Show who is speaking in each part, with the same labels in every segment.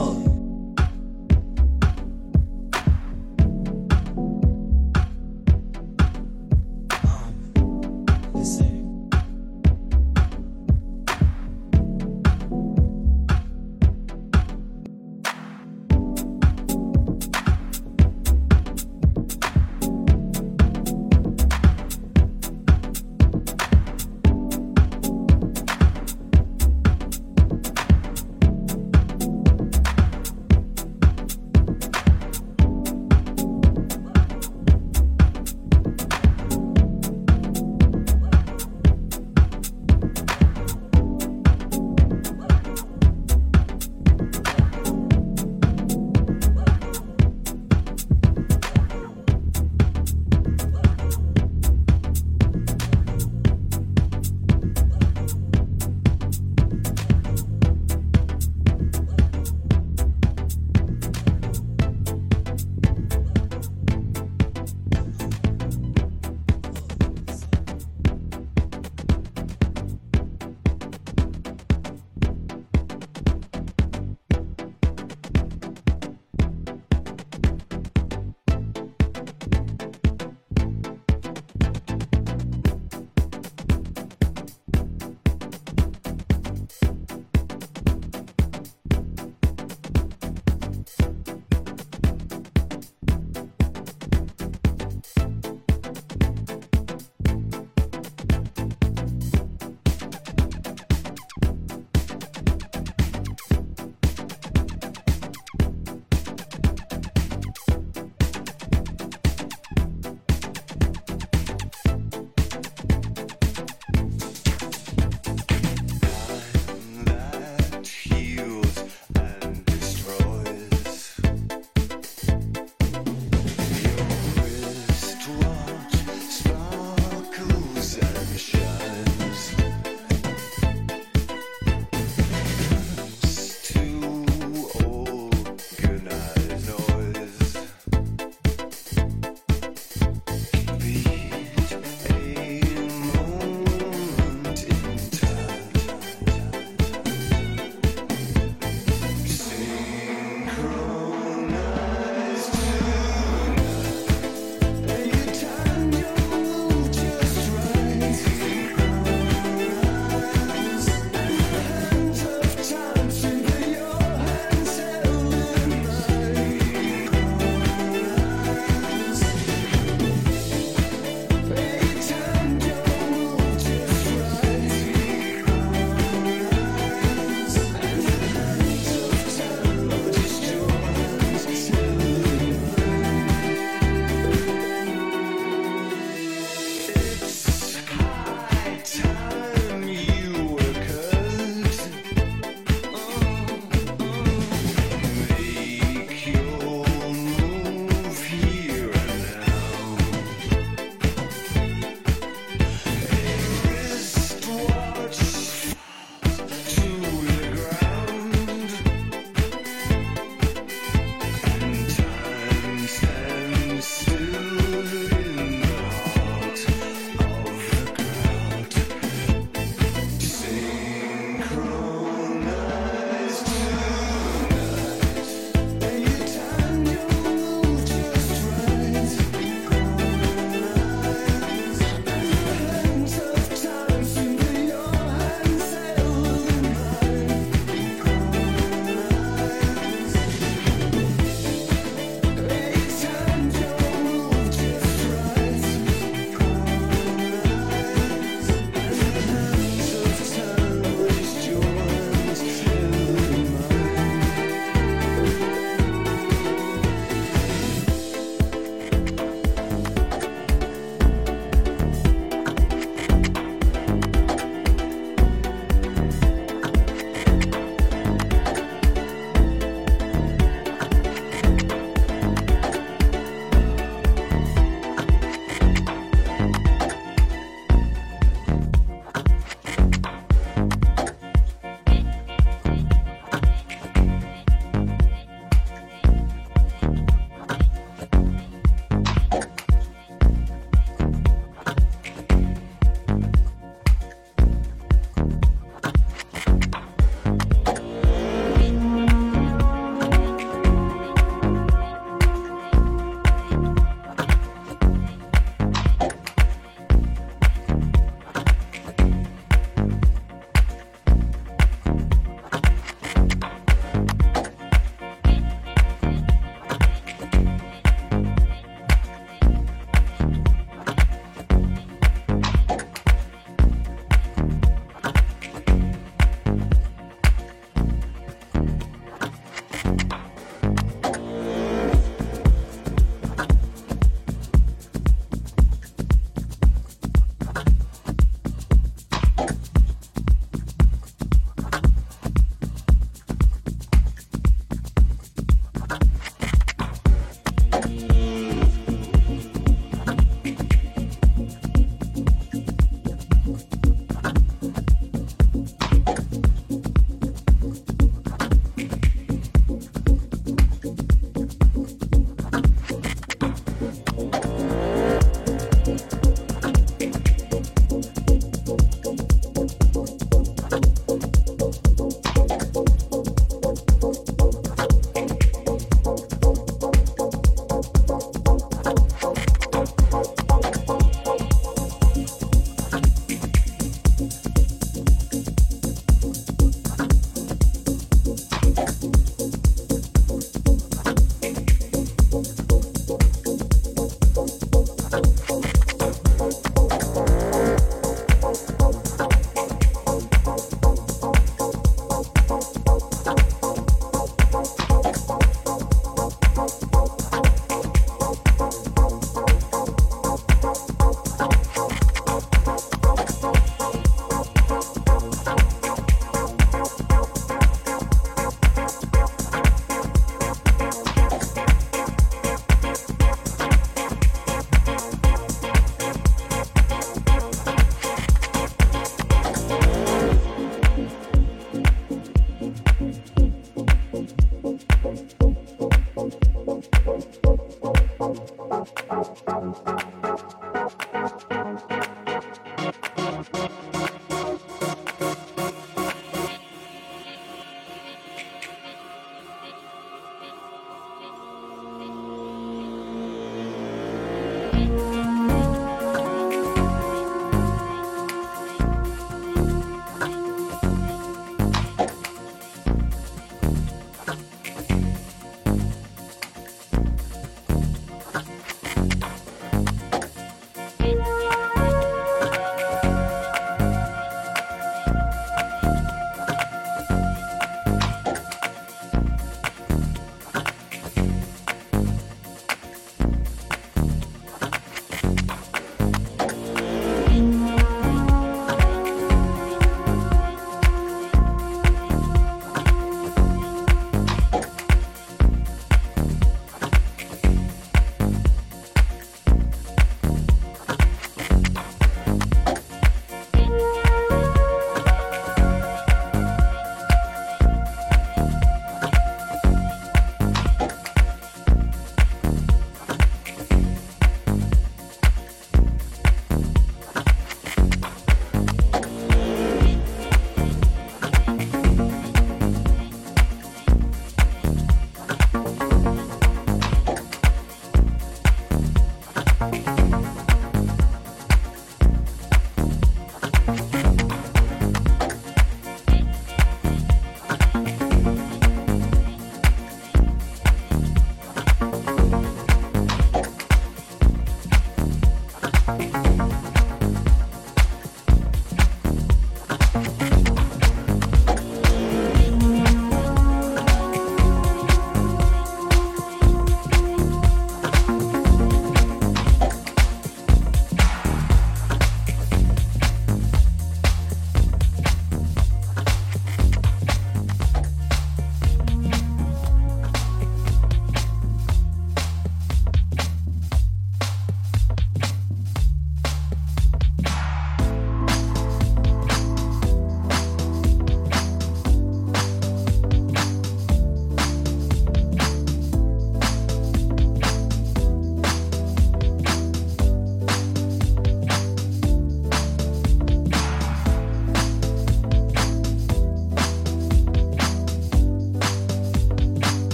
Speaker 1: Listen.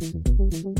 Speaker 1: Thank you.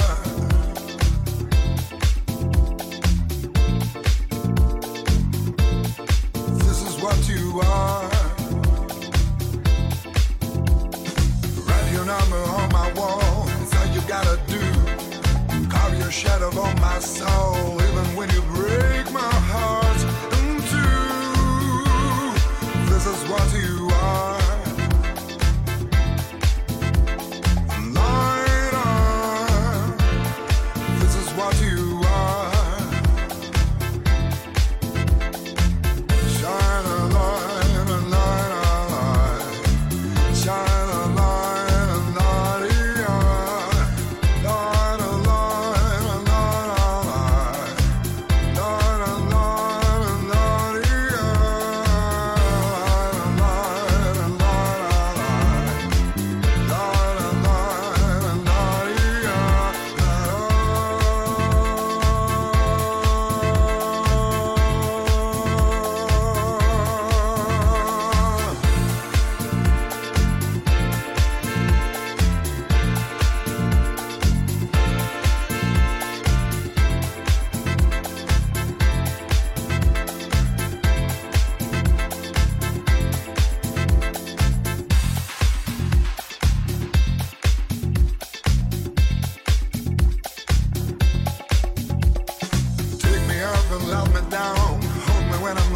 Speaker 1: Shadow on my soul, even when you